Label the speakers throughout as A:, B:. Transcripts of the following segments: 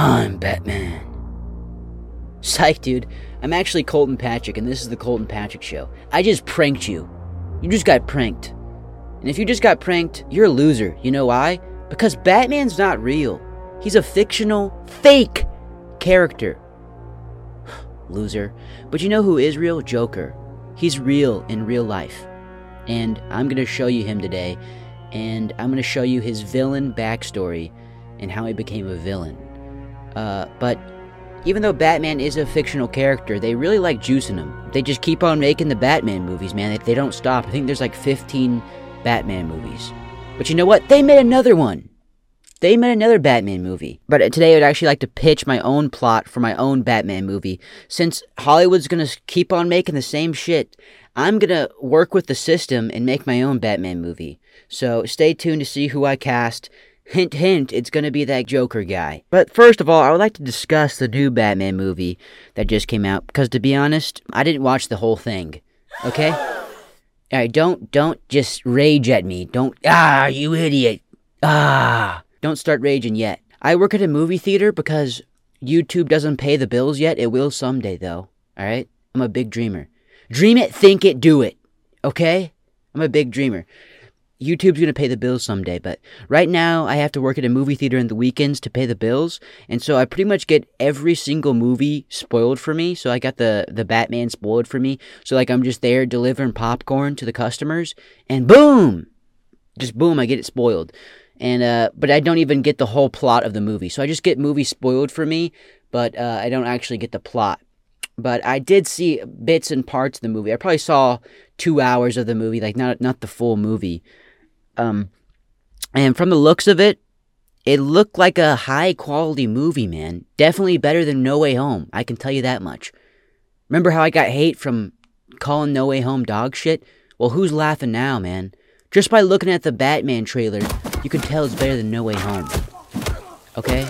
A: I'm Batman. Psych, dude. I'm actually Colton Patrick, and this is the Colton Patrick Show. I just pranked you. You just got pranked. And if you just got pranked, you're a loser. You know why? Because Batman's not real. He's a fictional, fake character. loser. But you know who is real? Joker. He's real in real life. And I'm going to show you him today. And I'm going to show you his villain backstory and how he became a villain. Uh, but even though Batman is a fictional character, they really like juicing him. They just keep on making the Batman movies, man. They, they don't stop. I think there's like 15 Batman movies. But you know what? They made another one. They made another Batman movie. But today I would actually like to pitch my own plot for my own Batman movie. Since Hollywood's gonna keep on making the same shit, I'm gonna work with the system and make my own Batman movie. So stay tuned to see who I cast Hint, hint, it's gonna be that Joker guy. But first of all, I would like to discuss the new Batman movie that just came out, because to be honest, I didn't watch the whole thing. Okay? Alright, don't, don't just rage at me. Don't, ah, you idiot. Ah, don't start raging yet. I work at a movie theater because YouTube doesn't pay the bills yet. It will someday, though. Alright? I'm a big dreamer. Dream it, think it, do it. Okay? I'm a big dreamer. YouTube's gonna pay the bills someday, but right now I have to work at a movie theater in the weekends to pay the bills, and so I pretty much get every single movie spoiled for me. So I got the the Batman spoiled for me. So like I'm just there delivering popcorn to the customers, and boom, just boom, I get it spoiled. And uh, but I don't even get the whole plot of the movie. So I just get movies spoiled for me, but uh, I don't actually get the plot. But I did see bits and parts of the movie. I probably saw two hours of the movie, like not not the full movie. Um, and from the looks of it, it looked like a high quality movie, man. Definitely better than No Way Home. I can tell you that much. Remember how I got hate from calling No Way Home dog shit? Well, who's laughing now, man? Just by looking at the Batman trailer, you can tell it's better than No Way Home. Okay?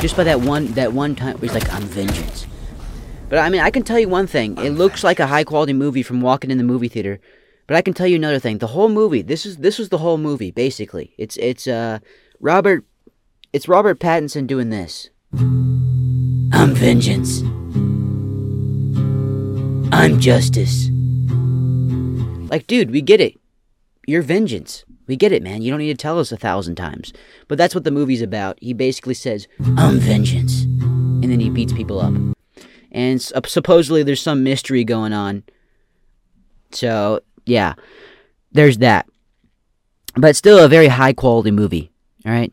A: Just by that one that one time where he's like, I'm vengeance. But I mean, I can tell you one thing. It looks like a high quality movie from walking in the movie theater. But I can tell you another thing. The whole movie. This is this was the whole movie basically. It's it's uh Robert it's Robert Pattinson doing this. I'm vengeance. I'm justice. Like, dude, we get it. You're vengeance. We get it, man. You don't need to tell us a thousand times. But that's what the movie's about. He basically says, I'm vengeance. And then he beats people up. And supposedly there's some mystery going on. So yeah, there's that. But still a very high quality movie. All right.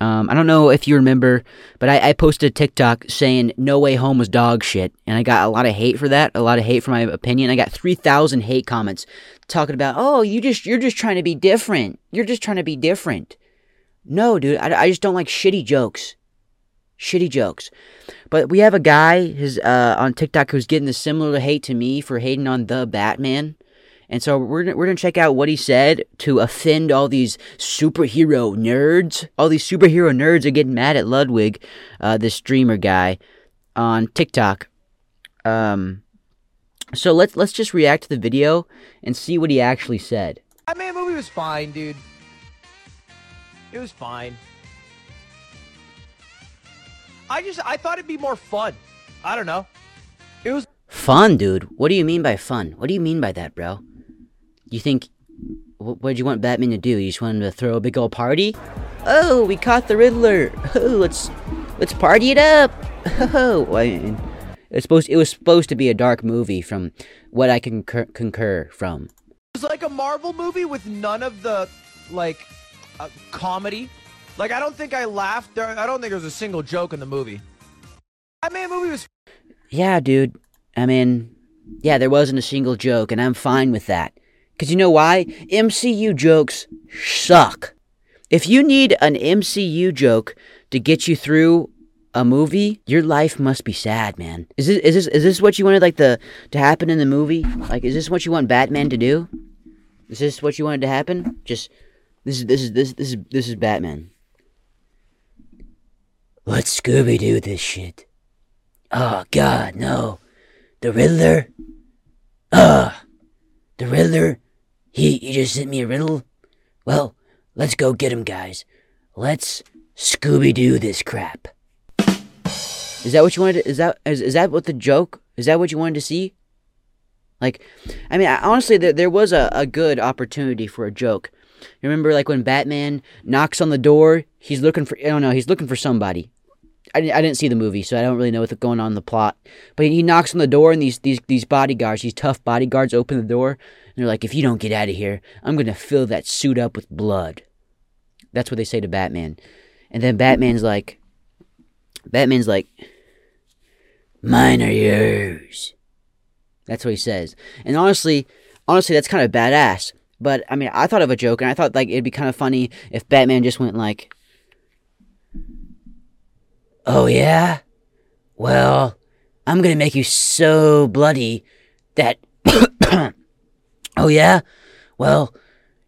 A: Um, I don't know if you remember, but I, I, posted a TikTok saying No Way Home was dog shit, and I got a lot of hate for that. A lot of hate for my opinion. I got three thousand hate comments talking about, oh, you just you're just trying to be different. You're just trying to be different. No, dude, I, I just don't like shitty jokes. Shitty jokes. But we have a guy his uh, on TikTok who's getting the similar hate to me for hating on the Batman. And so we're, we're going to check out what he said to offend all these superhero nerds. All these superhero nerds are getting mad at Ludwig, uh, this streamer guy, on TikTok. Um, so let's let's just react to the video and see what he actually said.
B: I mean, the movie was fine, dude. It was fine. I just I thought it'd be more fun. I don't know. It was
A: fun, dude. What do you mean by fun? What do you mean by that, bro? You think, what did you want Batman to do? You just want him to throw a big old party? Oh, we caught the Riddler. Oh, let's let's party it up. Oh, it's supposed it was supposed to be a dark movie from what I can concur, concur from.
B: It was like a Marvel movie with none of the like uh, comedy. Like I don't think I laughed. There, I don't think there was a single joke in the movie. I mean, the movie was.
A: Yeah, dude. I mean, yeah, there wasn't a single joke, and I'm fine with that. Because you know why? MCU jokes suck. If you need an MCU joke to get you through a movie, your life must be sad, man. Is this is this is this what you wanted like the to happen in the movie? Like is this what you want Batman to do? Is this what you wanted to happen? Just this is this is this this is this is Batman. Let's Scooby Doo this shit. Oh god, no. The Riddler? Ugh. The Riddler he, he just sent me a riddle? Well, let's go get him, guys. Let's Scooby Doo this crap. Is that what you wanted? To, is that is, is that what the joke? Is that what you wanted to see? Like, I mean, honestly, there, there was a, a good opportunity for a joke. You remember, like, when Batman knocks on the door, he's looking for, I don't know, he's looking for somebody. I, I didn't see the movie, so I don't really know what's going on in the plot. But he knocks on the door, and these, these, these bodyguards, these tough bodyguards, open the door, and they're like, if you don't get out of here, I'm to fill that suit up with blood. That's what they say to Batman. And then Batman's like, Batman's like, mine are yours. That's what he says. And honestly, honestly, that's kind of badass. But I mean, I thought of a joke, and I thought like it'd be kind of funny if Batman just went like, "Oh yeah, well, I'm gonna make you so bloody that, oh yeah, well,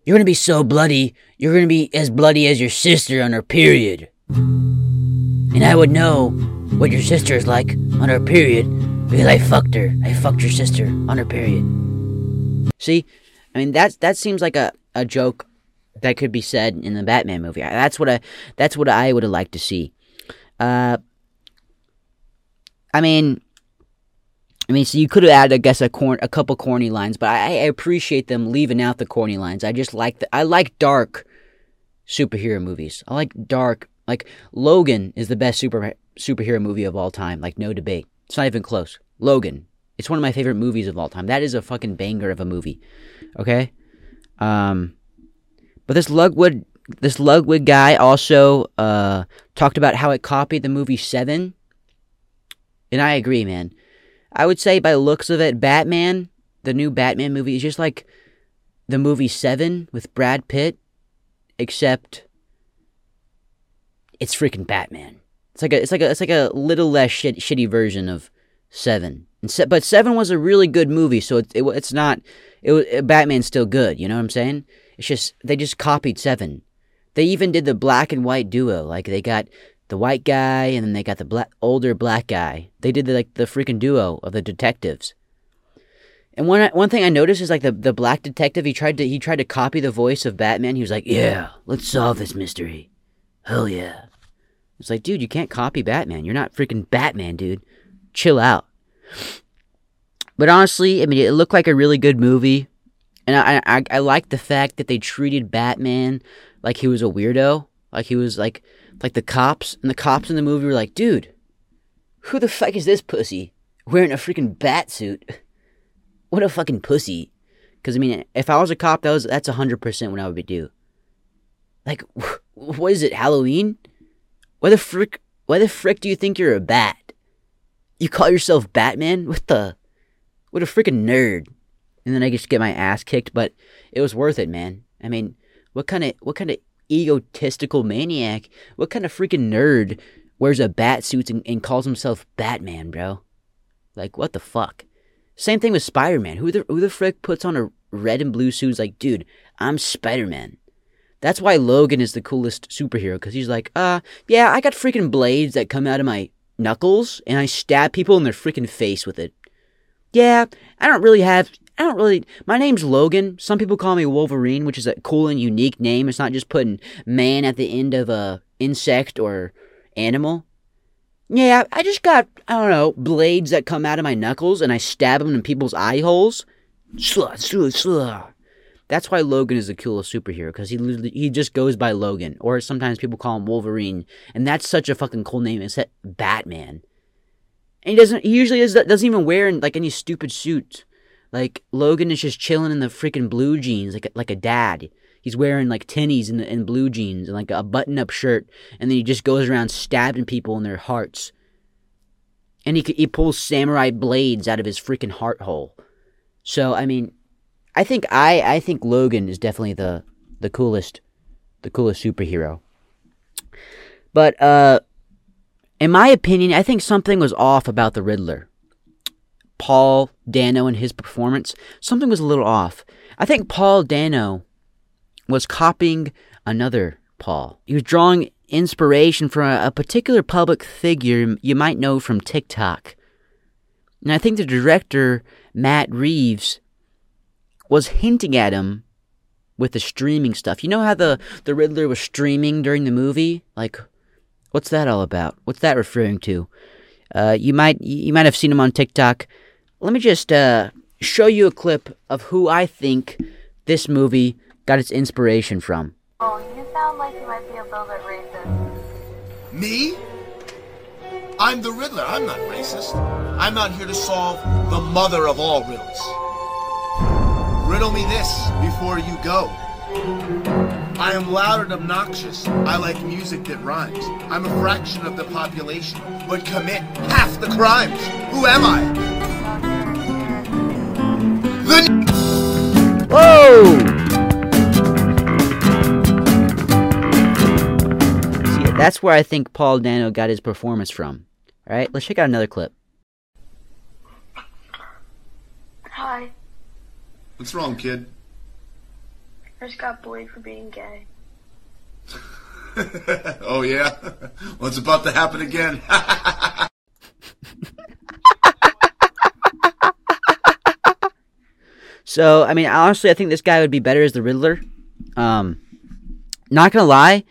A: you're gonna be so bloody, you're gonna be as bloody as your sister on her period, and I would know what your sister is like on her period because I fucked her. I fucked your sister on her period. See, I mean that that seems like a, a joke that could be said in the Batman movie. That's what I that's what I would have liked to see. Uh, I mean, I mean, so you could have added, I guess, a corn, a couple corny lines, but I, I appreciate them leaving out the corny lines. I just like the, I like dark superhero movies. I like dark, like Logan is the best super superhero movie of all time, like no debate. It's not even close. Logan. It's one of my favorite movies of all time. That is a fucking banger of a movie. Okay? Um but this Ludwig this Ludwig guy also uh talked about how it copied the movie 7. And I agree, man. I would say by looks of it, Batman, the new Batman movie is just like the movie 7 with Brad Pitt except it's freaking Batman. It's like a it's like a it's like a little less shit, shitty version of Seven. Se- but Seven was a really good movie, so it, it it's not. It Batman's still good. You know what I'm saying? It's just they just copied Seven. They even did the black and white duo. Like they got the white guy and then they got the black older black guy. They did the, like the freaking duo of the detectives. And one one thing I noticed is like the, the black detective he tried to he tried to copy the voice of Batman. He was like, "Yeah, let's solve this mystery." Hell yeah. It's like, dude, you can't copy Batman. You're not freaking Batman, dude. Chill out. But honestly, I mean, it looked like a really good movie, and I I, I like the fact that they treated Batman like he was a weirdo, like he was like like the cops, and the cops in the movie were like, dude, who the fuck is this pussy wearing a freaking bat suit? What a fucking pussy. Because I mean, if I was a cop, that was that's hundred percent what I would be do. Like, what is it? Halloween? Why the frick? Why the frick do you think you're a bat? You call yourself Batman? What the? What a freaking nerd! And then I just get my ass kicked, but it was worth it, man. I mean, what kind of what kind of egotistical maniac? What kind of freaking nerd wears a bat suit and, and calls himself Batman, bro? Like, what the fuck? Same thing with Spider Man. Who the who the frick puts on a red and blue suit? Like, dude, I'm Spider Man. That's why Logan is the coolest superhero because he's like, uh, yeah, I got freaking blades that come out of my knuckles and I stab people in their freaking face with it. Yeah, I don't really have. I don't really. My name's Logan. Some people call me Wolverine, which is a cool and unique name. It's not just putting man at the end of a insect or animal. Yeah, I just got, I don't know, blades that come out of my knuckles and I stab them in people's eye holes. That's why Logan is the coolest superhero because he he just goes by Logan, or sometimes people call him Wolverine, and that's such a fucking cool name. It's Batman, and he doesn't. He usually does, doesn't even wear like any stupid suit. Like Logan is just chilling in the freaking blue jeans, like a, like a dad. He's wearing like tennies and, and blue jeans and like a button up shirt, and then he just goes around stabbing people in their hearts. And he he pulls samurai blades out of his freaking heart hole. So I mean, I think I I think Logan is definitely the the coolest the coolest superhero. But uh in my opinion, I think something was off about the Riddler. Paul Dano and his performance, something was a little off. I think Paul Dano was copying another Paul. He was drawing inspiration from a, particular public figure you might know from TikTok. And I think the director, Matt Reeves, was hinting at him with the streaming stuff. You know how the the Riddler was streaming during the movie, like What's that all about? What's that referring to? Uh, you might you might have seen him on TikTok. Let me just uh, show you a clip of who I think this movie got its inspiration from.
C: Oh, you sound like you might be a little bit racist.
D: Me? I'm the Riddler. I'm not racist. I'm out here to solve the mother of all riddles. Riddle me this before you go. I am loud and obnoxious. I like music that rhymes. I'm a fraction of the population, but commit half the crimes. Who am I? The
A: Whoa! See, that's where I think Paul Dano got his performance from. All right, let's check out another clip.
C: Hi.
D: What's wrong, kid?
C: I just got bullied for being gay.
D: oh yeah? What's about to happen again?
A: So, I mean, honestly, I think this guy would be better as the Riddler. Um, not gonna lie,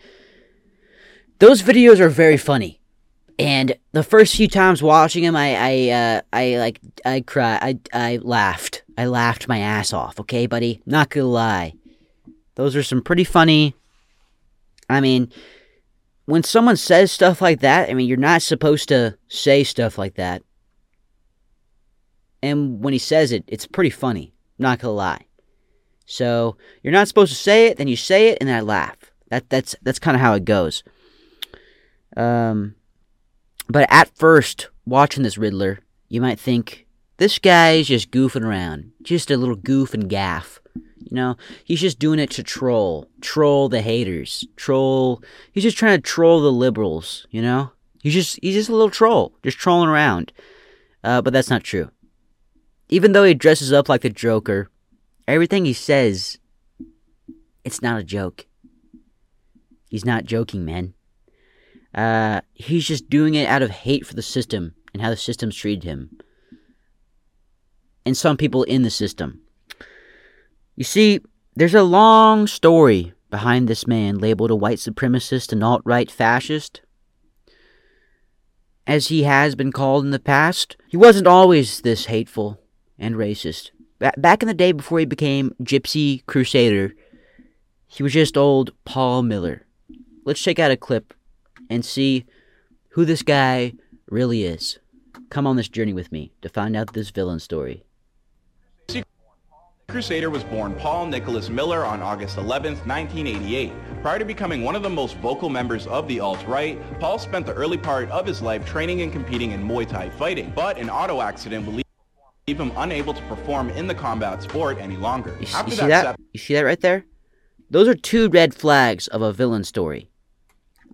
A: those videos are very funny. And the first few times watching him, I, I, uh, I like, I cry, I, I laughed, I laughed my ass off. Okay, buddy, not gonna lie, those are some pretty funny. I mean, when someone says stuff like that, I mean, you're not supposed to say stuff like that. And when he says it, it's pretty funny. Not gonna lie. So you're not supposed to say it, then you say it, and then I laugh. That that's that's kind of how it goes. Um, but at first, watching this Riddler, you might think this guy's just goofing around, just a little goof and gaff. You know, he's just doing it to troll, troll the haters, troll. He's just trying to troll the liberals. You know, he's just he's just a little troll, just trolling around. Uh, but that's not true even though he dresses up like the Joker, everything he says, it's not a joke. He's not joking, man. Uh, he's just doing it out of hate for the system and how the system's treated him. And some people in the system. You see, there's a long story behind this man labeled a white supremacist and alt right fascist as he has been called in the past. He wasn't always this hateful and racist. Ba- back in the day before he became Gypsy Crusader, he was just old Paul Miller. Let's check out a clip and see who this guy really is. Come on this journey with me to find out this villain story.
E: Crusader was born Paul Nicholas Miller on August 11, 1988. Prior to becoming one of the most vocal members of the alt-right, Paul spent the early part of his life training and competing in Muay Thai fighting, but an auto accident would leave him unable to perform in the combat sport any longer.
A: You, you see that? You see that right there? Those are two red flags of a villain story.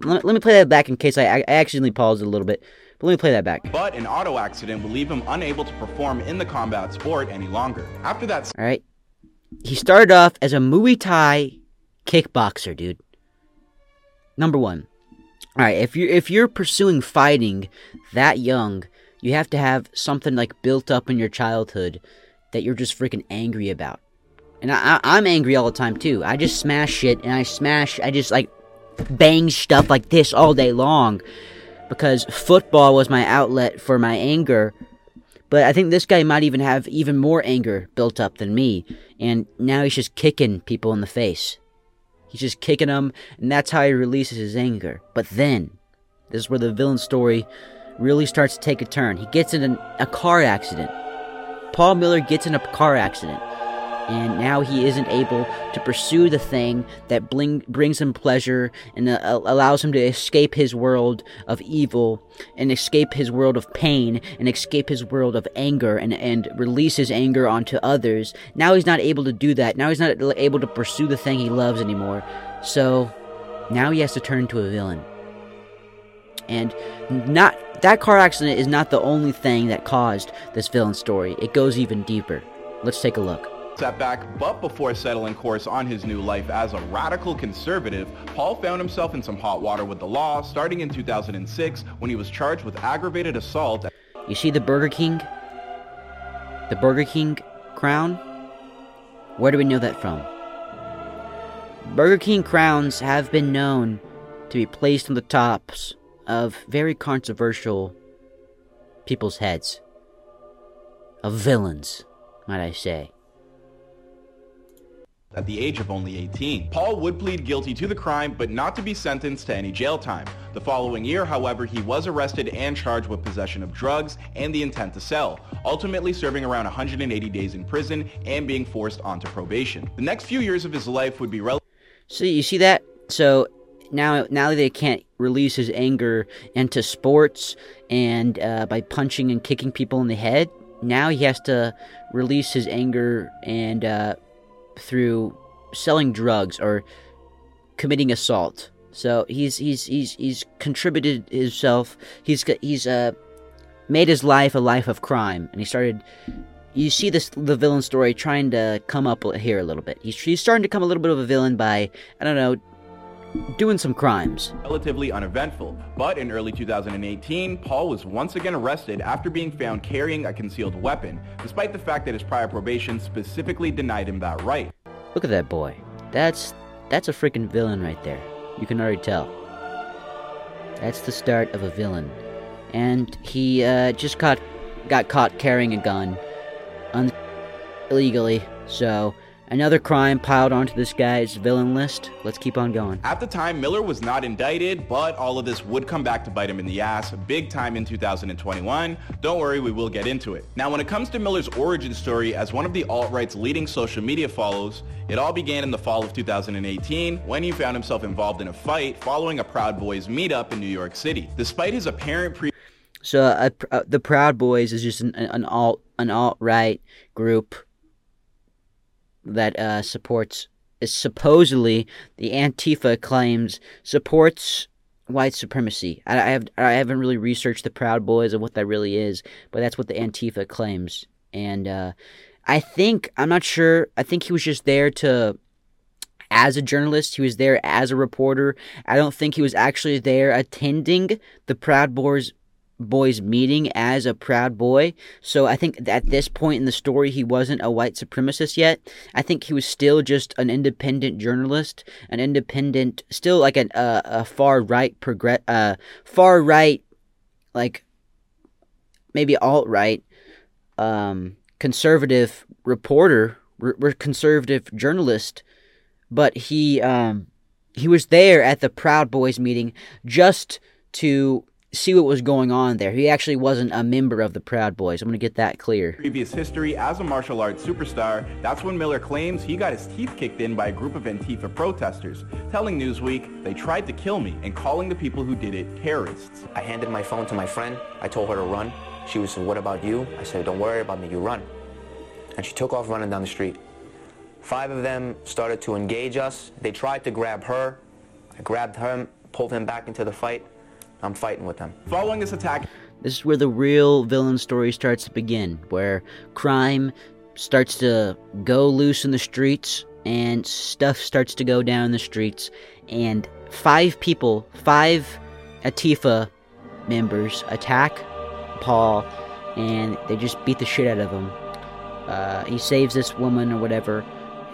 A: Let, let me play that back in case I, I accidentally paused it a little bit. But let me play that back.
E: But an auto accident would leave him unable to perform in the combat sport any longer. After that,
A: all right, he started off as a Muay Thai kickboxer, dude. Number one. All right, if you if you're pursuing fighting that young, you have to have something like built up in your childhood that you're just freaking angry about. And I, I, am angry all the time too. I just smash shit and I smash, I just like bang stuff like this all day long because football was my outlet for my anger. But I think this guy might even have even more anger built up than me. And now he's just kicking people in the face. He's just kicking them, and that's how he releases his anger. But then, this is where the villain story really starts to take a turn. He gets in an, a car accident. Paul Miller gets in a car accident. And now he isn't able to pursue the thing that bling, brings him pleasure and uh, allows him to escape his world of evil and escape his world of pain and escape his world of anger and, and release his anger onto others. Now he's not able to do that. Now he's not able to pursue the thing he loves anymore. So now he has to turn into a villain. And not that car accident is not the only thing that caused this villain story. It goes even deeper. Let's take a look.
E: Setback, but before settling course on his new life as a radical conservative, Paul found himself in some hot water with the law starting in 2006 when he was charged with aggravated assault.
A: You see the Burger King? The Burger King crown? Where do we know that from? Burger King crowns have been known to be placed on the tops of very controversial people's heads. Of villains, might I say.
E: at the age of only 18. Paul would plead guilty to the crime, but not to be sentenced to any jail time. The following year, however, he was arrested and charged with possession of drugs and the intent to sell, ultimately serving around 180 days in prison and being forced onto probation. The next few years of his life would be relatively
A: So you see that? So now now they can't release his anger into sports and uh, by punching and kicking people in the head. Now he has to release his anger and uh, through selling drugs or committing assault. So he's he's he's he's contributed himself. He's he's uh made his life a life of crime, and he started. You see this the villain story trying to come up here a little bit. He's he's starting to come a little bit of a villain by I don't know doing some crimes.
E: relatively uneventful. But in early 2018, Paul was once again arrested after being found carrying a concealed weapon, despite the fact that his prior probation specifically denied him that right.
A: Look at that boy. That's that's a freaking villain right there. You can already tell. That's the start of a villain, and he uh, just caught got caught carrying a gun, un- illegally. So another crime piled onto this guy's villain list. Let's keep on going.
E: At the time, Miller was not indicted, but all of this would come back to bite him in the ass big time in 2021. Don't worry, we will get into it. Now, when it comes to Miller's origin story as one of the alt-right's leading social media follows, it all began in the fall of 2018 when he found himself involved in a fight following a Proud Boys meetup in New York City. Despite his apparent pre-
A: So uh, uh, the Proud Boys is just an, an alt an alt right group that uh, supports is supposedly the Antifa claims supports white supremacy. I, I have I haven't really researched the Proud Boys and what that really is, but that's what the Antifa claims. And uh, I think I'm not sure. I think he was just there to. As a journalist, he was there as a reporter. I don't think he was actually there attending the Proud Boys boys meeting as a proud boy. So I think at this point in the story, he wasn't a white supremacist yet. I think he was still just an independent journalist, an independent, still like an, uh, a far right progress, uh, far right, like maybe alt right, um, conservative reporter, r- r- conservative journalist, but he um, he was there at the Proud Boys meeting just to see what was going on there. He actually wasn't a member of the Proud Boys. I'm going to get that clear.
E: previous history as a martial arts superstar, that's when Miller claims he got his teeth kicked in by a group of Antifa protesters, telling Newsweek they tried to kill me and calling the people who did it terrorists.
F: I handed my phone to my friend. I told her to run. She was, what about you? I said, don't worry about me, you run. And she took off running down the street. Five of them started to engage us. They tried to grab her. I grabbed him, pulled him back into the fight. I'm fighting with them.
E: Following this attack,
A: This is where the real villain story starts to begin, where crime starts to go loose in the streets and stuff starts to go down in the streets. And five people, five Antifa members attack Paul and they just beat the shit out of him. Uh, he saves this woman or whatever,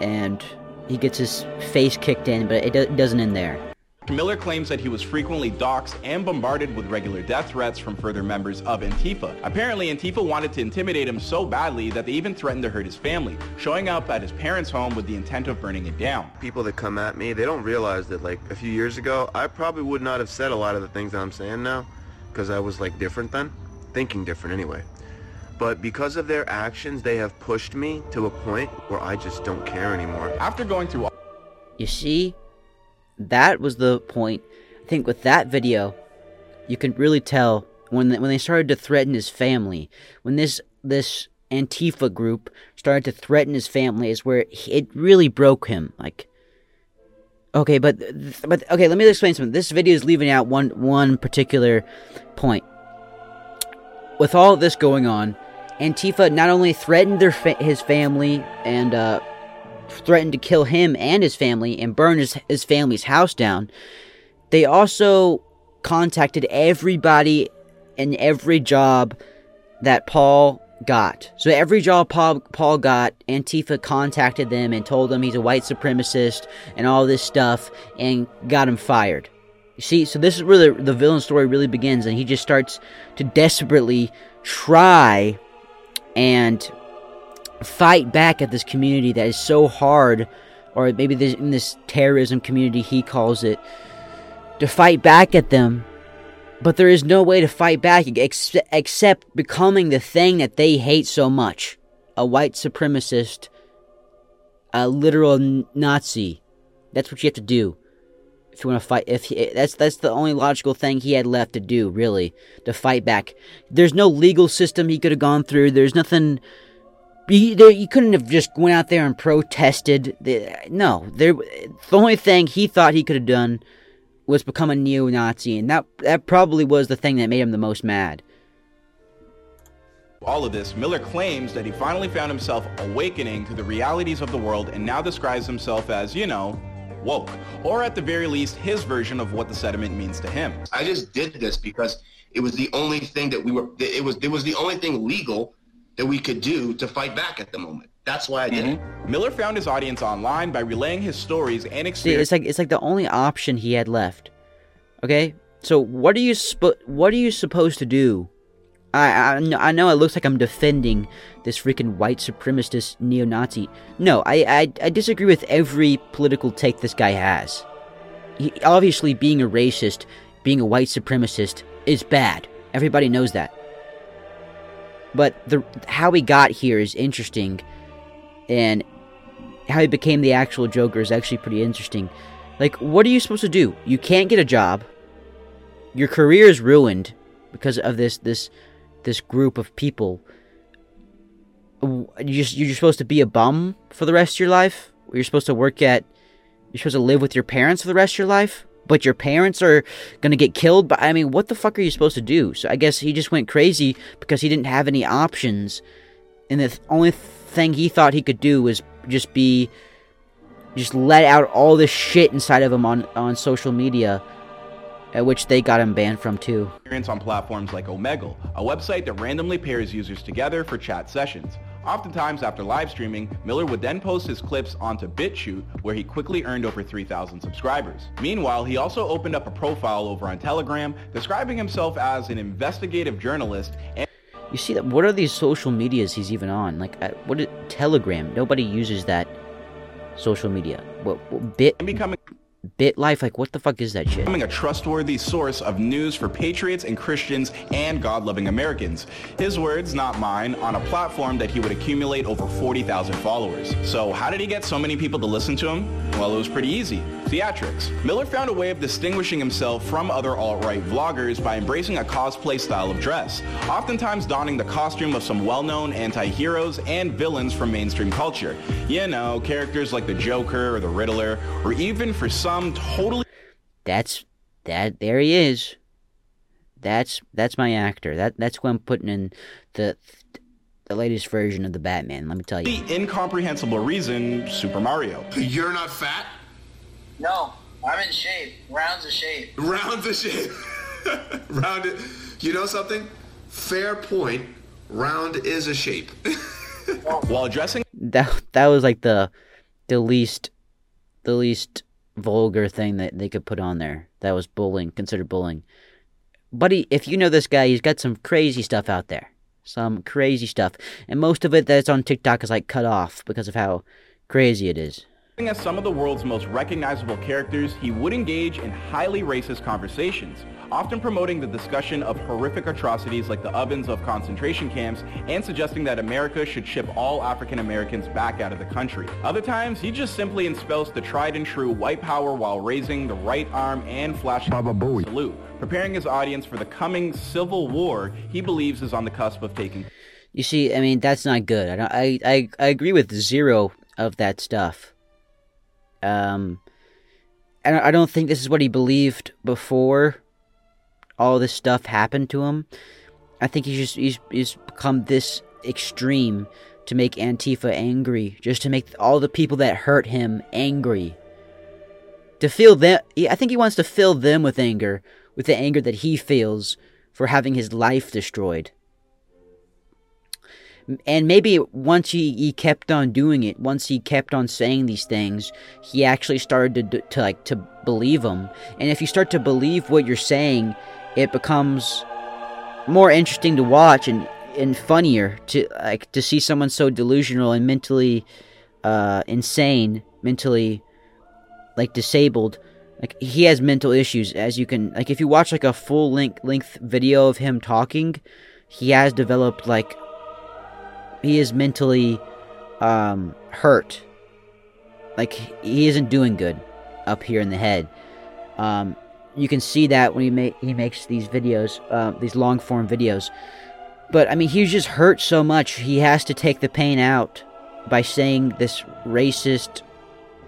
A: and he gets his face kicked in, but it, do- it doesn't end there.
E: Miller claims that he was frequently doxxed and bombarded with regular death threats from further members of Antifa. Apparently, Antifa wanted to intimidate him so badly that they even threatened to hurt his family, showing up at his parents' home with the intent of burning it down.
G: people that come at me, they don't realize that like a few years ago, I probably would not have said a lot of the things that I'm saying now because I was like different then, thinking different anyway. But because of their actions, they have pushed me to a point where I just don't care anymore.
E: After going through all-
A: You see, that was the point. I think with that video, you can really tell when they, when they started to threaten his family, when this this Antifa group started to threaten his family, is where it really broke him. Like, okay, but but okay, let me explain something. This video is leaving out one one particular point. With all this going on, Antifa not only threatened their fa- his family and uh, threatened to kill him and his family and burn his, his family's house down, they also contacted everybody and every job that Paul got. So every job Paul, Paul got, Antifa contacted them and told them he's a white supremacist and all this stuff and got him fired. You see, so this is where the, the villain story really begins, and he just starts to desperately try and fight back at this community that is so hard, or maybe this, in this terrorism community, he calls it, to fight back at them. But there is no way to fight back ex- except becoming the thing that they hate so much a white supremacist, a literal Nazi. That's what you have to do if you want to fight. If he, that's that's the only logical thing he had left to do, really, to fight back. There's no legal system he could have gone through. There's nothing. He, there, you couldn't have just went out there and protested. No, there. The only thing he thought he could have done was become a neo-Nazi, and that that probably was the thing that made him the most mad.
E: All of this, Miller claims that he finally found himself awakening to the realities of the world and now describes himself as, you know, woke, or at the very least, his version of what the sediment means to him.
G: I just did this because it was the only thing that we were. It was it was the only thing legal that we could do to fight back at the moment. That's why I did
E: mm-hmm. it. Miller found his audience online by relaying his stories and experiences.
A: It's like it's like the only option he had left. Okay, so what are you sp- what are you supposed to do I, I, I know it looks like I'm defending this freaking white supremacist neo-Nazi. No, I, I, I disagree with every political take this guy has. He, obviously, being a racist, being a white supremacist is bad. Everybody knows that. But the how he got here is interesting, and how he became the actual Joker is actually pretty interesting. Like, what are you supposed to do? You can't get a job. Your career is ruined because of this this this group of people. You just, you're supposed to be a bum for the rest of your life. You're supposed to work at. You're supposed to live with your parents for the rest of your life. But your parents are gonna get killed. But I mean, what the fuck are you supposed to do? So I guess he just went crazy because he didn't have any options, and the only thing he thought he could do was just be, just let out all this shit inside of him on on social media at which they got him banned from too.
E: Experience on platforms like Omegle, a website that randomly pairs users together for chat sessions. Oftentimes after live streaming, Miller would then post his clips onto BitChute, where he quickly earned over 3,000 subscribers. Meanwhile, he also opened up a profile over on Telegram, describing himself as an investigative journalist and
A: you see that? What are these social medias he's even on? Like, uh, what is Telegram? Nobody uses that social media. What, what bit?
E: Becoming
A: BitLife, like what the fuck is that shit?
E: Becoming a trustworthy source of news for patriots and Christians and God-loving Americans. His words, not mine, on a platform that he would accumulate over 40,000 followers. So how did he get so many people to listen to him? Well, it was pretty easy. Theatrics. Miller found a way of distinguishing himself from other alt-right vloggers by embracing a cosplay style of dress, oftentimes donning the costume of some well-known anti-heroes and villains from mainstream culture. You know, characters like the Joker or the Riddler, or even for some some totally.
A: That's that. There he is. That's that's my actor. That that's who I'm putting in the the latest version of the Batman. Let me tell you.
E: The incomprehensible reason, Super Mario.
D: You're not fat.
H: No, I'm in shape. Round's a shape.
D: Round's a shape. Round. You know something? Fair point. Round is a shape.
E: While addressing
A: that, that was like the the least the least vulgar thing that they could put on there that was bullying, considered bullying. Buddy, if you know this guy, he's got some crazy stuff out there. Some crazy stuff. And most of it that's on TikTok is like cut off because of how crazy it is.
E: As some of the world's most recognizable characters, he would engage in highly racist conversations often promoting the discussion of horrific atrocities like the ovens of concentration camps and suggesting that America should ship all African Americans back out of the country. Other times, he just simply espouses the tried and true white power while raising the right arm and flashing a salute, preparing his audience for the coming civil war he believes is on the cusp of taking.
A: You see, I mean, that's not good. I, don't. I, I, I agree with zero of that stuff. Um, and I don't think this is what he believed before all this stuff happened to him. I think he's just he's, he's become this extreme to make Antifa angry, just to make all the people that hurt him angry. To feel them, I think he wants to fill them with anger, with the anger that he feels for having his life destroyed. and maybe once he, he kept on doing it, once he kept on saying these things, he actually started to, to like to believe them. And if you start to believe what you're saying, it becomes more interesting to watch and and funnier to like to see someone so delusional and mentally uh, insane, mentally like disabled. Like he has mental issues, as you can like if you watch like a full length length video of him talking, he has developed like he is mentally um, hurt. Like he isn't doing good up here in the head. Um, you can see that when he make he makes these videos, uh, these long form videos. But I mean, he's just hurt so much. He has to take the pain out by saying this racist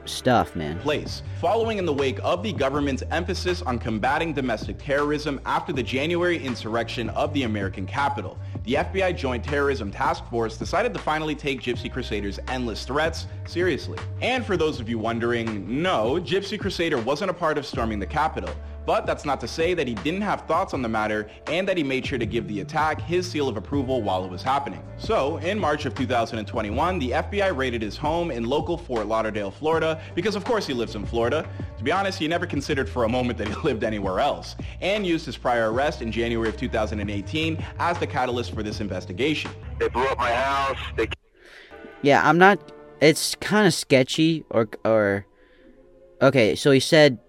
A: stuff, man.
E: Place, following in the wake of the government's emphasis on combating domestic terrorism after the January insurrection of the American Capitol, The FBI Joint Terrorism Task Force decided to finally take Gypsy Crusader's endless threats seriously. And for those of you wondering, no, Gypsy Crusader wasn't a part of storming the Capitol. But that's not to say that he didn't have thoughts on the matter and that he made sure to give the attack his seal of approval while it was happening. So, in March of 2021, the FBI raided his home in local Fort Lauderdale, Florida, because of course he lives in Florida. To be honest, he never considered for a moment that he lived anywhere else, and used his prior arrest in January of 2018 as the catalyst for this investigation.
I: They blew up my house. They
A: Yeah, I'm not. It's kind of sketchy, or or. Okay, so he said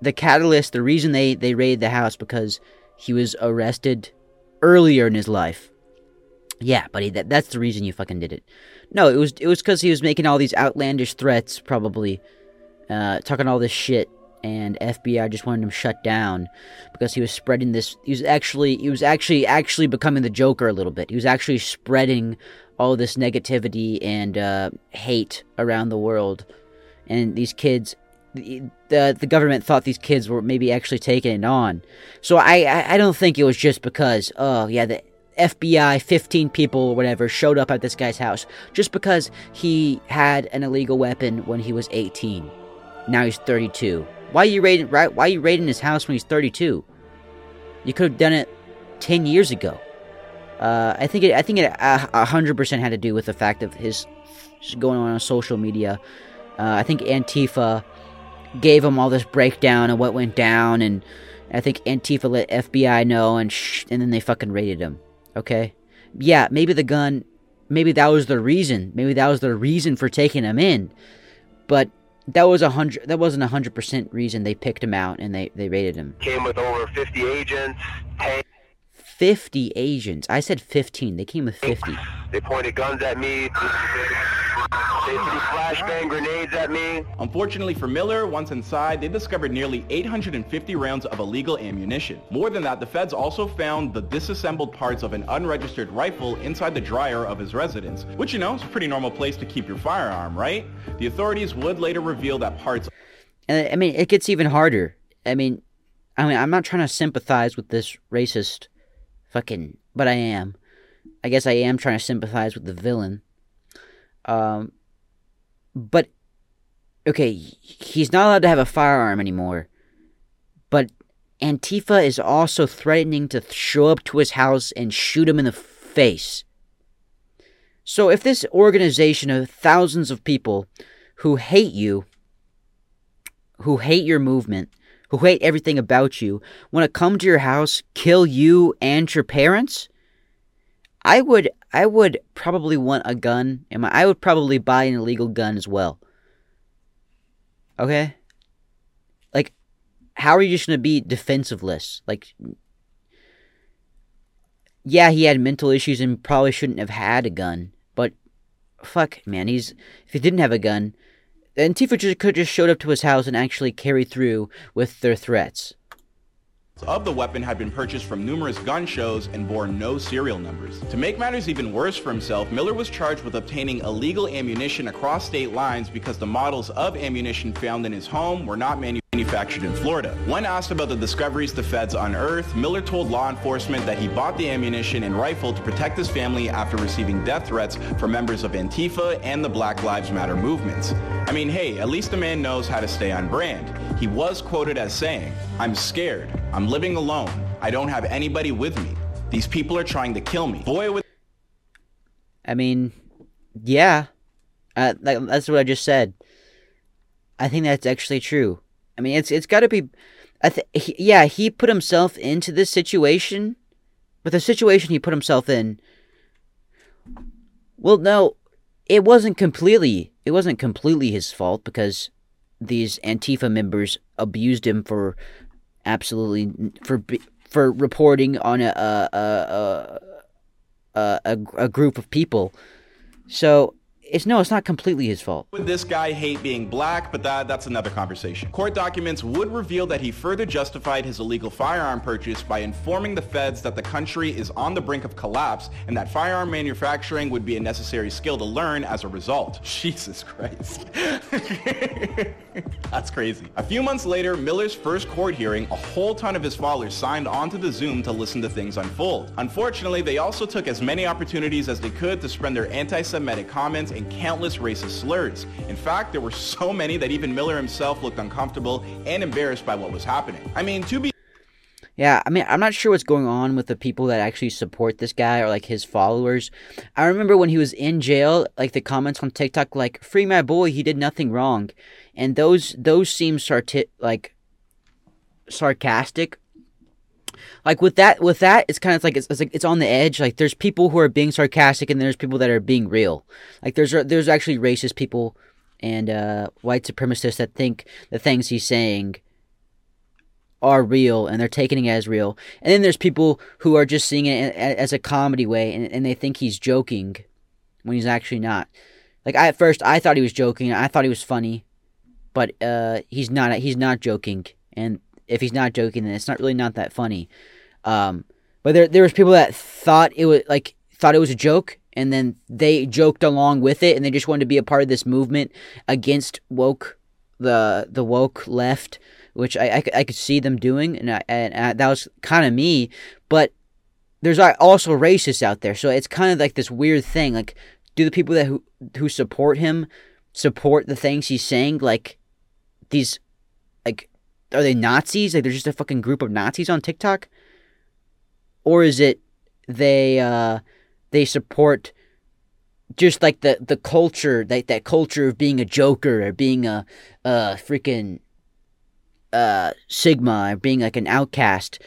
A: the catalyst, the reason they they raided the house because he was arrested earlier in his life. Yeah, buddy, that that's the reason you fucking did it. No, it was it was because he was making all these outlandish threats, probably uh, talking all this shit, and FBI just wanted him shut down because he was spreading this. He was actually he was actually actually becoming the Joker a little bit. He was actually spreading all this negativity and uh, hate around the world, and these kids the the government thought these kids were maybe actually taking it on. So I, I, don't think it was just because oh yeah the FBI 15 people or whatever showed up at this guy's house just because he had an illegal weapon when he was 18. Now he's 32. Why are you raiding right why are you raiding his house when he's 32? You could have done it 10 years ago. Uh, I think it I think it a hundred percent had to do with the fact of his going on on social media. Uh, I think Antifa gave him all this breakdown of what went down, and I think Antifa let FBI know, and and then they fucking raided him. Okay, yeah, maybe the gun, maybe that was the reason. Maybe that was the reason for taking him in, but that was a hundred. That wasn't a hundred percent reason they picked him out and they they raided him.
I: came with over 50 agents. Tanks.
A: 50 agents. I said 15. They came with 50.
I: They pointed guns at me. They threw flashbang grenades at me.
E: Unfortunately for Miller, once inside, they discovered nearly 850 rounds of illegal ammunition. More than that, the feds also found the disassembled parts of an unregistered rifle inside the dryer of his residence, which you know is a pretty normal place to keep your firearm, right? The authorities would later reveal that parts
A: And I mean, it gets even harder. I mean, I mean, I'm not trying to sympathize with this racist fucking, but I am. I guess I am trying to sympathize with the villain. Um, but okay, he's not allowed to have a firearm anymore. But Antifa is also threatening to show up to his house and shoot him in the face. So if this organization of thousands of people who hate you, who hate your movement, who hate everything about you, want to come to your house, kill you and your parents, I would I would probably want a gun and I would probably buy an illegal gun as well. Okay? Like how are you just going to be defensiveless? Like yeah, he had mental issues and probably shouldn't have had a gun, but fuck, man, he's if he didn't have a gun, Antifa just could just showed up to his house and actually carried through with their threats.
E: of the weapon had been purchased from numerous gun shows and bore no serial numbers. To make matters even worse for himself, Miller was charged with obtaining illegal ammunition across state lines because the models of ammunition found in his home were not manufactured in Florida. When asked about the discoveries the feds unearthed, Miller told law enforcement that he bought the ammunition and rifle to protect his family after receiving death threats from members of Antifa and the Black Lives Matter movements. I mean, hey, at least the man knows how to stay on brand. He was quoted as saying, I'm scared. I'm living alone. I don't have anybody with me. These people are trying to kill me. Boy, with
A: I mean, yeah, uh, that, that's what I just said. I think that's actually true. I mean, it's it's got to be. I th- he, yeah, he put himself into this situation, but the situation he put himself in. Well, no, it wasn't completely. It wasn't completely his fault because these Antifa members abused him for absolutely for for reporting on a a a a, a, a group of people. So it's no, it's not completely his fault.
E: Would this guy hate being black? But that that's another conversation. Court documents would reveal that he further justified his illegal firearm purchase by informing the feds that the country is on the brink of collapse and that firearm manufacturing would be a necessary skill to learn as a result. Jesus Christ. that's crazy. A few months later, Miller's first court hearing, a whole ton of his followers signed onto the Zoom to listen to things unfold. Unfortunately, they also took as many opportunities as they could to spread their anti-Semitic comments and countless racist slurs. In fact, there were so many that even Miller himself looked uncomfortable and embarrassed by what was happening. I mean, to be
A: yeah, I mean, I'm not sure what's going on with the people that actually support this guy or like his followers. I remember when he was in jail, like the comments on TikTok, like "Free my boy, he did nothing wrong," and those those seem sarti- like sarcastic like with that with that it's kind of like it's, it's like it's on the edge. Like there's people who are being sarcastic and there's people that are being real. Like there's there's actually racist people and uh, white supremacists that think the things he's saying are real and they're taking it as real. And then there's people who are just seeing it as a comedy way and, and they think he's joking when he's actually not. Like I, at first i thought he was joking. I thought he was funny but uh, he's not he's not joking. And if he's not joking, then it's not really not that funny. Um, but there there was people that thought it was like thought it was a joke, and then they joked along with it, and they just wanted to be a part of this movement against woke the the woke left, which I I, I could see them doing, and I, and I, that was kind of me. But there's also racists out there, so it's kind of like this weird thing. Like, do the people that who who support him support the things he's saying? Like these like are they Nazis? Like they're just a fucking group of Nazis on TikTok? Or is it they uh they support just like the the culture that that culture of being a joker or being a freaking uh sigma or being like an outcast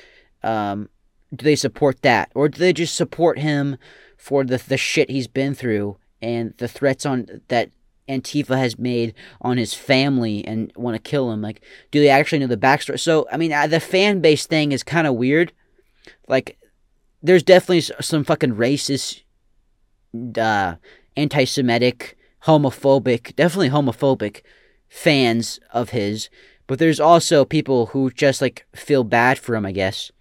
A: um do they support that or do they just support him for the the shit he's been through and the threats on that Antifa has made on his family and want to kill him. Like, do they actually know the backstory? So, I mean, uh, the fan base thing is kind of weird. Like, there's definitely some fucking racist, uh, anti Semitic, homophobic, definitely homophobic fans of his. But there's also people who just, like, feel bad for him, I guess,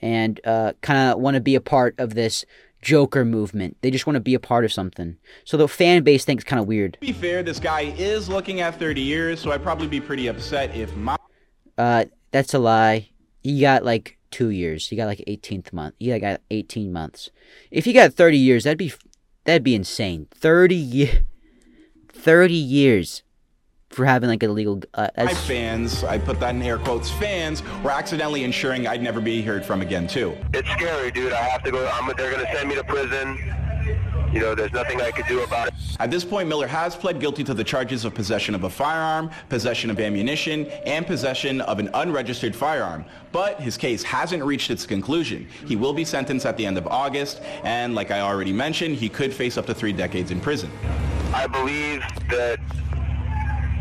A: and uh, kind of want to be a part of this Joker movement. They just want to be a part of something. So the fan base thinks kind of weird.
E: To be fair, this guy is looking at 30 years, so I'd probably be pretty upset if my.
A: Uh, that's a lie. He got like two years. He got like 18th month. He got 18 months. If he got 30 years, that'd be that'd be insane. 30 years. 30 years for having like a legal. Uh,
E: my fans, I put that in air quotes, fans were accidentally ensuring I'd never be heard from again too.
I: It's scary, dude. I have to go. I'm, they're gonna send me to prison. You know, there's nothing I could do about it.
E: At this point, Miller has pled guilty to the charges of possession of a firearm, possession of ammunition, and possession of an unregistered firearm. But his case hasn't reached its conclusion. He will be sentenced at the end of August, and like I already mentioned, he could face up to three decades in prison.
I: I believe that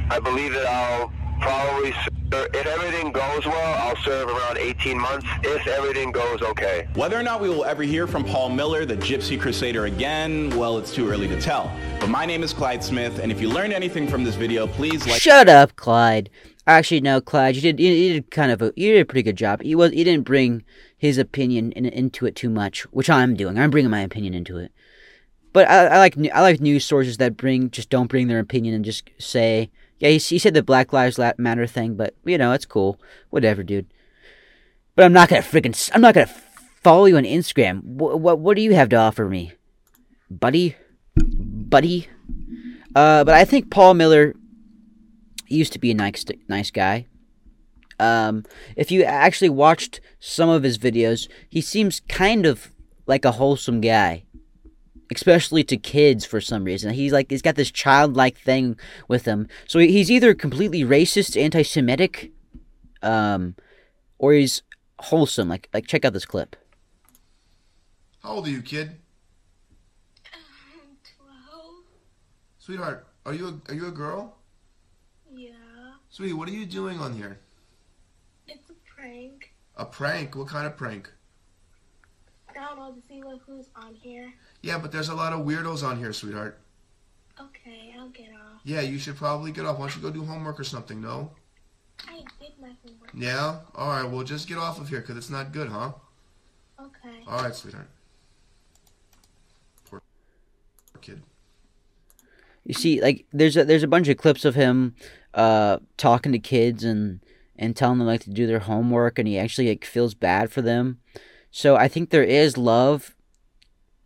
I: I believe that I'll probably, if everything goes well, I'll serve around 18 months if everything goes okay.
E: Whether or not we will ever hear from Paul Miller, the Gypsy Crusader again, well, it's too early to tell. But my name is Clyde Smith, and if you learned anything from this video, please like-
A: Shut up, Clyde. Actually, no, Clyde, you did, you, you did kind of a, you did a pretty good job. He was, he didn't bring his opinion in, into it too much, which I'm doing. I'm bringing my opinion into it. But I, I like, I like news sources that bring, just don't bring their opinion and just say, yeah, he, he said the Black Lives Matter thing, but you know, it's cool. Whatever, dude. But I'm not gonna freaking. I'm not gonna follow you on Instagram. What what what do you have to offer me, buddy? Buddy. Uh, but I think Paul Miller used to be a nice nice guy. Um, if you actually watched some of his videos, he seems kind of like a wholesome guy. Especially to kids for some reason. He's like he's got this childlike thing with him. So he's either completely racist, anti-Semitic, um, or he's wholesome. Like like check out this clip.
D: How old are you, kid?
C: Twelve.
D: Sweetheart, are you a, are you a girl?
C: Yeah.
D: Sweetie, what are you doing on here?
C: It's a prank.
D: A prank? What kind of prank?
C: I don't know to see like who's on here.
D: Yeah, but there's a lot of weirdos on here, sweetheart.
C: Okay, I'll get off.
D: Yeah, you should probably get off. Why don't you go do homework or something, no?
C: I did my homework.
D: Yeah? Alright, well, just get off of here, because it's not good, huh?
C: Okay.
D: Alright, sweetheart. Poor kid.
A: You see, like there's a there's a bunch of clips of him uh talking to kids and and telling them like to do their homework, and he actually like feels bad for them. So I think there is love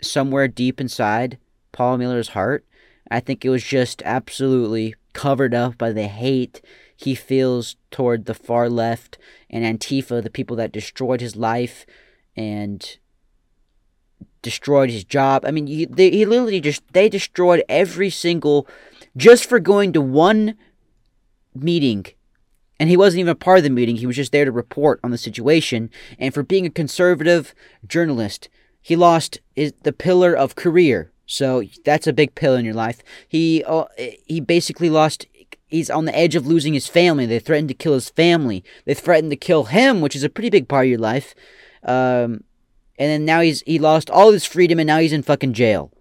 A: somewhere deep inside Paul Miller's heart. I think it was just absolutely covered up by the hate he feels toward the far left and Antifa, the people that destroyed his life and destroyed his job. I mean, he, they, he literally just they destroyed every single just for going to one meeting. And he wasn't even a part of the meeting. He was just there to report on the situation. And for being a conservative journalist, he lost his, the pillar of career. So that's a big pill in your life. He uh, he basically lost. He's on the edge of losing his family. They threatened to kill his family. They threatened to kill him, which is a pretty big part of your life. Um, and then now he's he lost all his freedom, and now he's in fucking jail.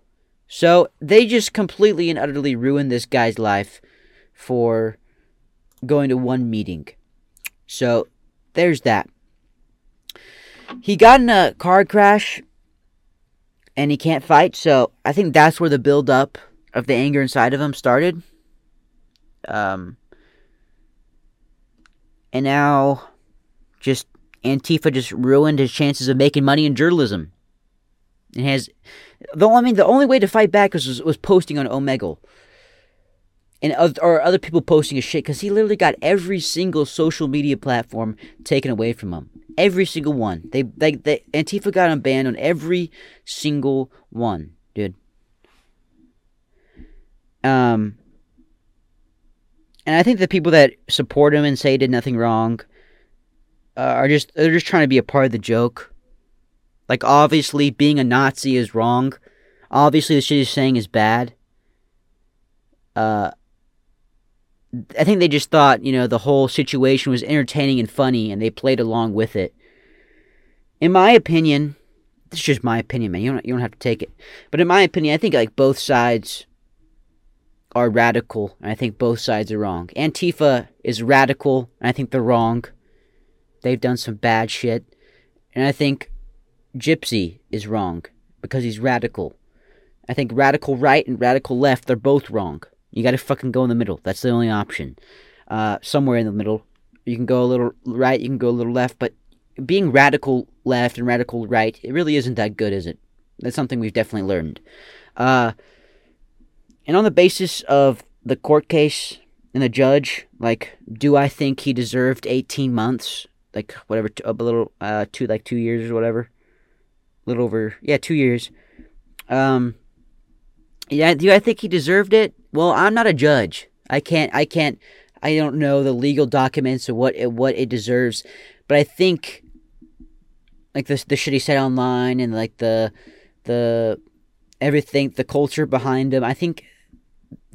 A: So they just completely and utterly ruined this guy's life for going to one meeting. So there's that. He got in a car crash and he can't fight, so I think that's where the build up of the anger inside of him started. Um and now just Antifa just ruined his chances of making money in journalism. It has the I mean the only way to fight back was was posting on Omegle and or other people posting his shit because he literally got every single social media platform taken away from him. Every single one. They they, they Antifa got him banned on every single one, dude. Um, and I think the people that support him and say he did nothing wrong uh, are just they're just trying to be a part of the joke. Like obviously, being a Nazi is wrong. Obviously, the shit he's saying is bad. Uh, I think they just thought, you know, the whole situation was entertaining and funny, and they played along with it. In my opinion, this is just my opinion, man. You don't you don't have to take it, but in my opinion, I think like both sides are radical, and I think both sides are wrong. Antifa is radical, and I think they're wrong. They've done some bad shit, and I think Gypsy is wrong because he's radical. I think radical right and radical left, they're both wrong. You gotta fucking go in the middle. That's the only option. Uh, somewhere in the middle. You can go a little right, you can go a little left, but being radical left and radical right, it really isn't that good, is it? That's something we've definitely learned. Uh, and on the basis of the court case and the judge, like, do I think he deserved 18 months? Like, whatever, a little, uh, two, like two years or whatever? A little over, yeah, two years. Um, yeah, do I think he deserved it? Well, I'm not a judge. I can't. I can't. I don't know the legal documents or what it, what it deserves, but I think like the the shit he said online and like the the everything, the culture behind him. I think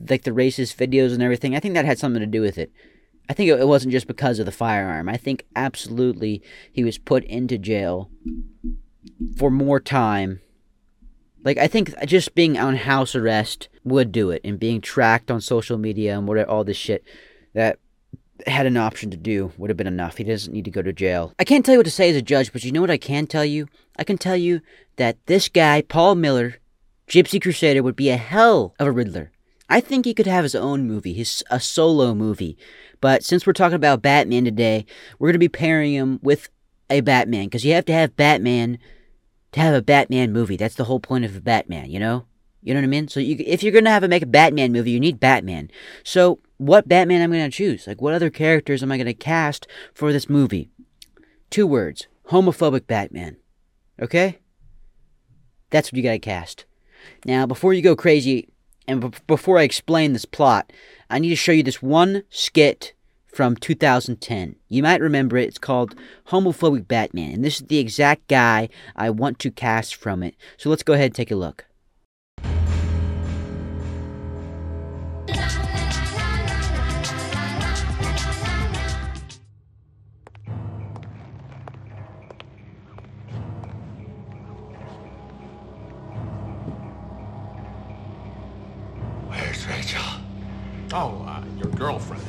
A: like the racist videos and everything. I think that had something to do with it. I think it wasn't just because of the firearm. I think absolutely he was put into jail for more time like I think just being on house arrest would do it, and being tracked on social media and what all this shit that had an option to do would have been enough. He doesn't need to go to jail. I can't tell you what to say as a judge, but you know what I can tell you? I can tell you that this guy, Paul Miller, Gypsy Crusader, would be a hell of a Riddler. I think he could have his own movie, his a solo movie. But since we're talking about Batman today, we're going to be pairing him with a Batman because you have to have Batman to have a Batman movie. That's the whole point of a Batman, you know? You know what I mean? So you, if you're gonna have a make a Batman movie, you need Batman. So what Batman am I gonna choose? Like what other characters am I gonna cast for this movie? Two words: homophobic Batman. Okay? That's what you gotta cast. Now, before you go crazy, and b- before I explain this plot, I need to show you this one skit from 2010. You might remember it. It's called Homophobic Batman, and this is the exact guy I want to cast from it. So let's go ahead and take a look.
D: Where's Rachel?
J: Oh, uh, your girlfriend.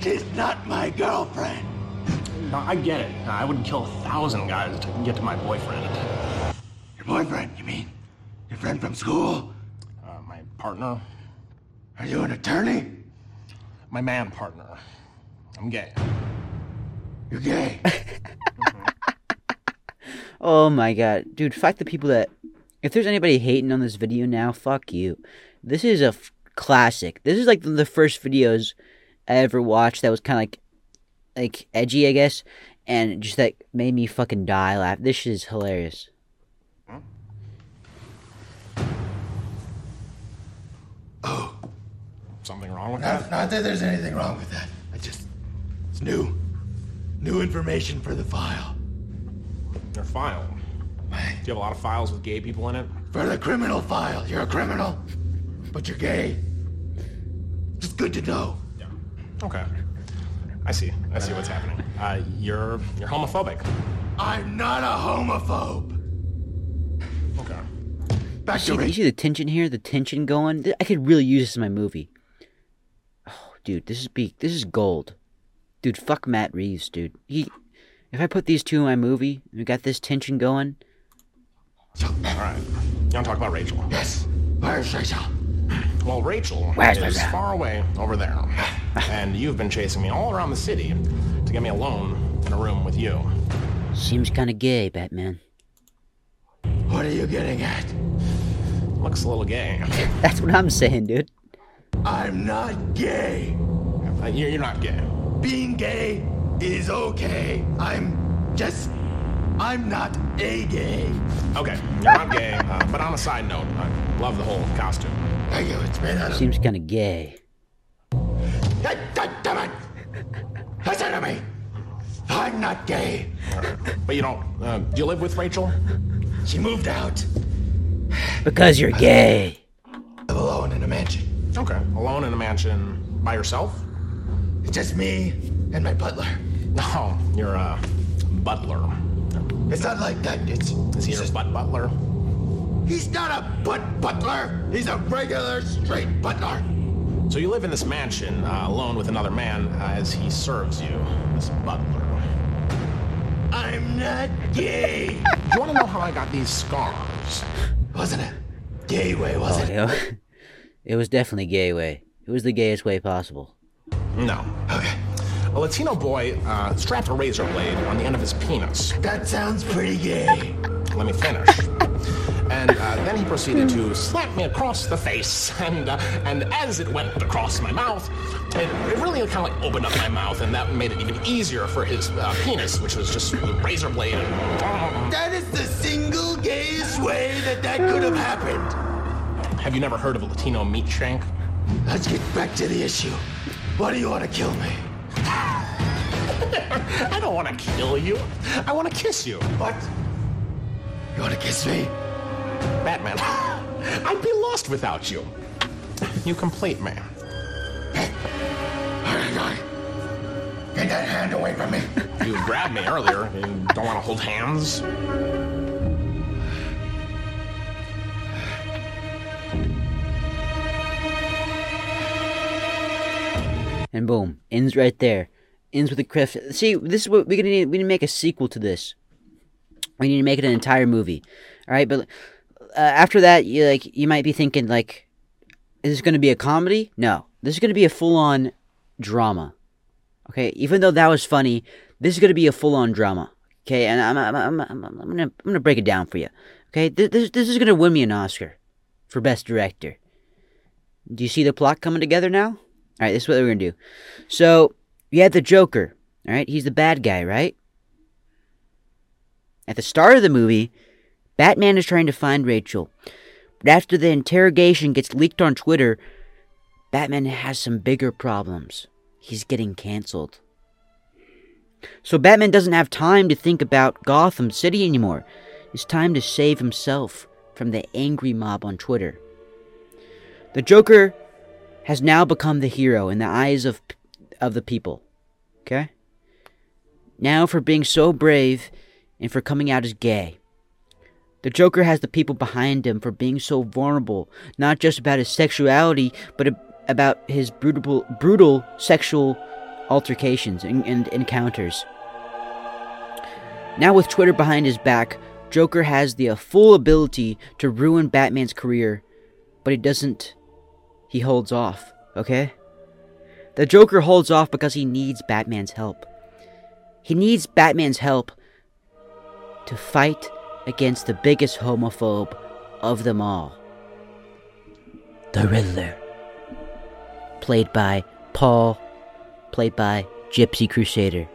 D: She's not my girlfriend.
J: No, I get it. I wouldn't kill a thousand guys to get to my boyfriend.
D: Your boyfriend, you mean? Your friend from school?
J: Uh, my partner.
D: Are you an attorney?
J: My man partner. I'm gay.
D: You're gay.
A: Oh my god. Dude, fuck the people that. If there's anybody hating on this video now, fuck you. This is a f- classic. This is like the first videos I ever watched that was kind of like. Like edgy, I guess. And just like made me fucking die laugh. This shit is hilarious.
J: Oh, Something wrong with
D: Not,
J: that?
D: not that there's anything wrong with that. I just. It's new. New information for the file.
J: Your file. Do you have a lot of files with gay people in it?
D: For the criminal file. You're a criminal, but you're gay. Just good to know.
J: Okay. I see. I see what's happening. Uh, you're you're homophobic.
D: I'm not a homophobe.
J: Okay.
D: Back
A: See,
D: to
A: you see the tension here? The tension going? I could really use this in my movie. Oh, dude, this is be this is gold. Dude, fuck Matt Reeves, dude. He, if I put these two in my movie, and we got this tension going.
J: All right. You want to talk about Rachel?
D: Yes. Where's Rachel?
J: Well, Rachel
A: Where's
J: is
A: Rachel?
J: far away over there, and you've been chasing me all around the city to get me alone in a room with you.
A: Seems kind of gay, Batman.
D: What are you getting at?
J: Looks a little gay.
A: That's what I'm saying, dude.
D: I'm not gay.
J: You're, you're not gay.
D: Being gay is okay. I'm just. I'm not a gay.
J: Okay, you're not gay. Uh, but on a side note, I love the whole costume.
D: Thank you. It's made out of.
A: Seems kind of gay.
D: God damn it! Listen to me. I'm not gay.
J: But you don't. Uh, do you live with Rachel?
D: She moved out.
A: Because you're gay.
D: Live alone in a mansion.
J: Okay. Alone in a mansion by yourself?
D: It's just me and my butler.
J: No, you're a butler.
D: It's not like that. It's.
J: Is he your butt butler?
D: He's not a butt butler. He's a regular straight butler.
J: So you live in this mansion uh, alone with another man uh, as he serves you, this butler.
D: I'm not gay.
J: Do you want to know how I got these scars?
D: Wasn't it? Gay way, was
A: Oh,
D: it?
A: yeah. It was definitely gay way. It was the gayest way possible.
J: No.
D: Okay.
J: A Latino boy uh, strapped a razor blade on the end of his penis.
D: That sounds pretty gay.
J: Let me finish. And uh, then he proceeded to slap me across the face, and uh, and as it went across my mouth, it, it really kind of like opened up my mouth, and that made it even easier for his uh, penis, which was just a razor blade. And,
D: That is the single gayest way that that could have happened.
J: have you never heard of a Latino meat shank?
D: Let's get back to the issue. Why do you want to kill me?
J: I don't want to kill you. I want to kiss you.
D: What? You want to kiss me?
J: Batman, I'd be lost without you. You complete me. Hey!
D: Get that hand away from me.
J: You grabbed me earlier. You don't want to hold hands?
A: And boom, ends right there. Ends with a cliff. See, this is what we're gonna need. We need to make a sequel to this. We need to make it an entire movie. All right, but uh, after that, you like you might be thinking like, is this gonna be a comedy? No, this is gonna be a full-on drama. Okay, even though that was funny, this is gonna be a full-on drama. Okay, and I'm I'm I'm, I'm, I'm gonna I'm gonna break it down for you. Okay, this this this is gonna win me an Oscar for best director. Do you see the plot coming together now? All right, this is what we're gonna do. So you had the Joker. All right, he's the bad guy, right? At the start of the movie, Batman is trying to find Rachel, But after the interrogation gets leaked on Twitter, Batman has some bigger problems. He's getting canceled. So Batman doesn't have time to think about Gotham City anymore. It's time to save himself from the angry mob on Twitter. The Joker has now become the hero in the eyes of of the people. Okay? Now for being so brave and for coming out as gay. The Joker has the people behind him for being so vulnerable, not just about his sexuality, but about his brutal, brutal sexual altercations and, and encounters. Now, with Twitter behind his back, Joker has the uh, full ability to ruin Batman's career, but he doesn't. He holds off, okay? The Joker holds off because he needs Batman's help. He needs Batman's help to fight against the biggest homophobe of them all the Riddler. Played by Paul, played by Gypsy Crusader.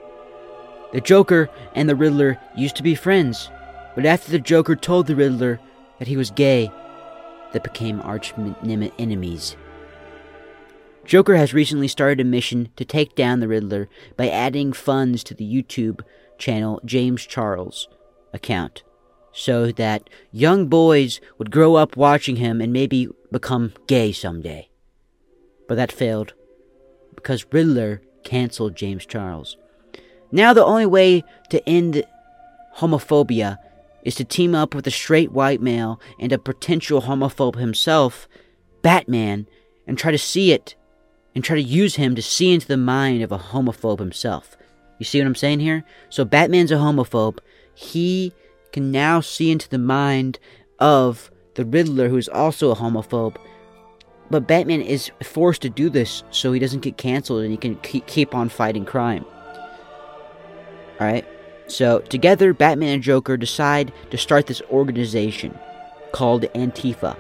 A: The Joker and the Riddler used to be friends, but after the Joker told the Riddler that he was gay, they became arch enemies. Joker has recently started a mission to take down the Riddler by adding funds to the YouTube channel James Charles account so that young boys would grow up watching him and maybe become gay someday. But that failed because Riddler canceled James Charles. Now the only way to end homophobia is to team up with a straight white male and a potential homophobe himself, Batman, and try to see it and try to use him to see into the mind of a homophobe himself. You see what I'm saying here? So Batman's a homophobe. He can now see into the mind of the Riddler, who's also a homophobe. But Batman is forced to do this so he doesn't get canceled and he can keep on fighting crime. Alright? So, together, Batman and Joker decide to start this organization called Antifa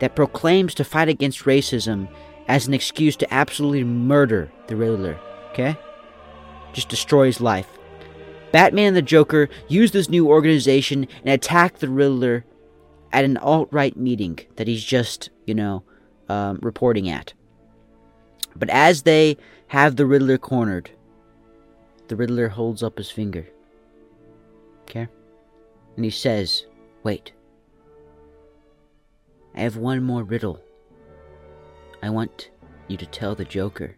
A: that proclaims to fight against racism as an excuse to absolutely murder the Riddler. Okay? Just destroy his life. Batman and the Joker use this new organization and attack the Riddler at an alt right meeting that he's just, you know, um, reporting at. But as they have the Riddler cornered, the Riddler holds up his finger. Okay? And he says, Wait. I have one more riddle. I want you to tell the Joker.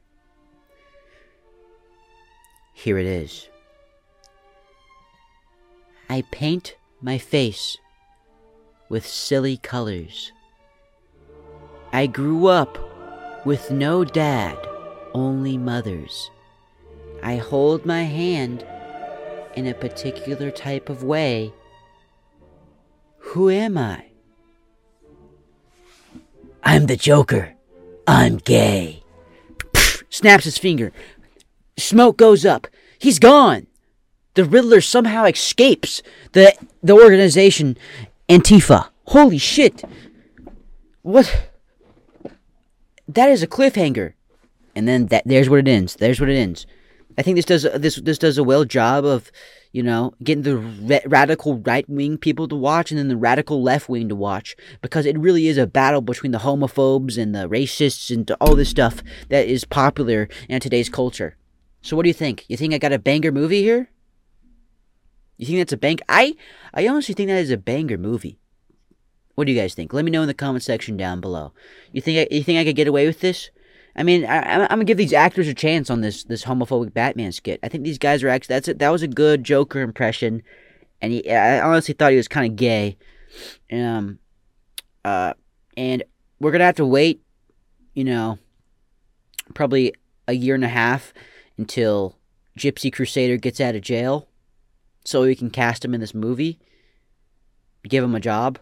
A: Here it is. I paint my face with silly colors. I grew up with no dad, only mothers. I hold my hand in a particular type of way. Who am I? I'm the Joker. I'm gay. snaps his finger. Smoke goes up. He's gone the Riddler somehow escapes the the organization Antifa. Holy shit! What? That is a cliffhanger, and then that there's what it ends. There's what it ends. I think this does this this does a well job of you know getting the ra- radical right wing people to watch and then the radical left wing to watch because it really is a battle between the homophobes and the racists and all this stuff that is popular in today's culture. So what do you think? You think I got a banger movie here? You think that's a bang? I I honestly think that is a banger movie. What do you guys think? Let me know in the comment section down below. You think I, you think I could get away with this? I mean, I, am gonna give these actors a chance on this this homophobic Batman skit. I think these guys are actually that's it. That was a good Joker impression, and he, I honestly thought he was kind of gay. Um, uh, and we're gonna have to wait, you know, probably a year and a half until Gypsy Crusader gets out of jail so we can cast him in this movie, give him a job.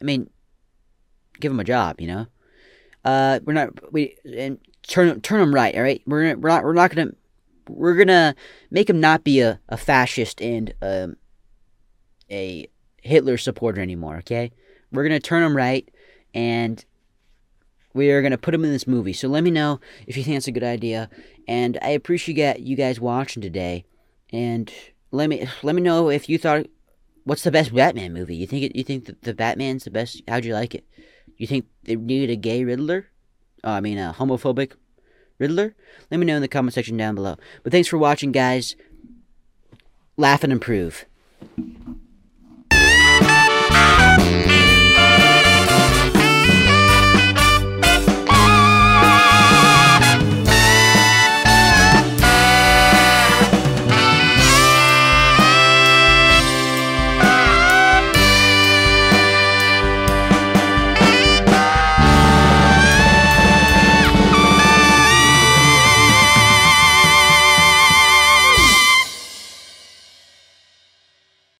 A: I mean, give him a job, you know. Uh, we're not we and turn turn him right, all right. We're we're not we're not gonna we're gonna make him not be a, a fascist and um, a Hitler supporter anymore. Okay, we're gonna turn him right, and we are gonna put him in this movie. So let me know if you think it's a good idea, and I appreciate you guys watching today, and let me let me know if you thought what's the best Batman movie? You think it, you think the Batman's the best? How'd you like it? You think they needed a gay Riddler? Oh, I mean a homophobic Riddler? Let me know in the comment section down below. But thanks for watching, guys. Laugh and improve.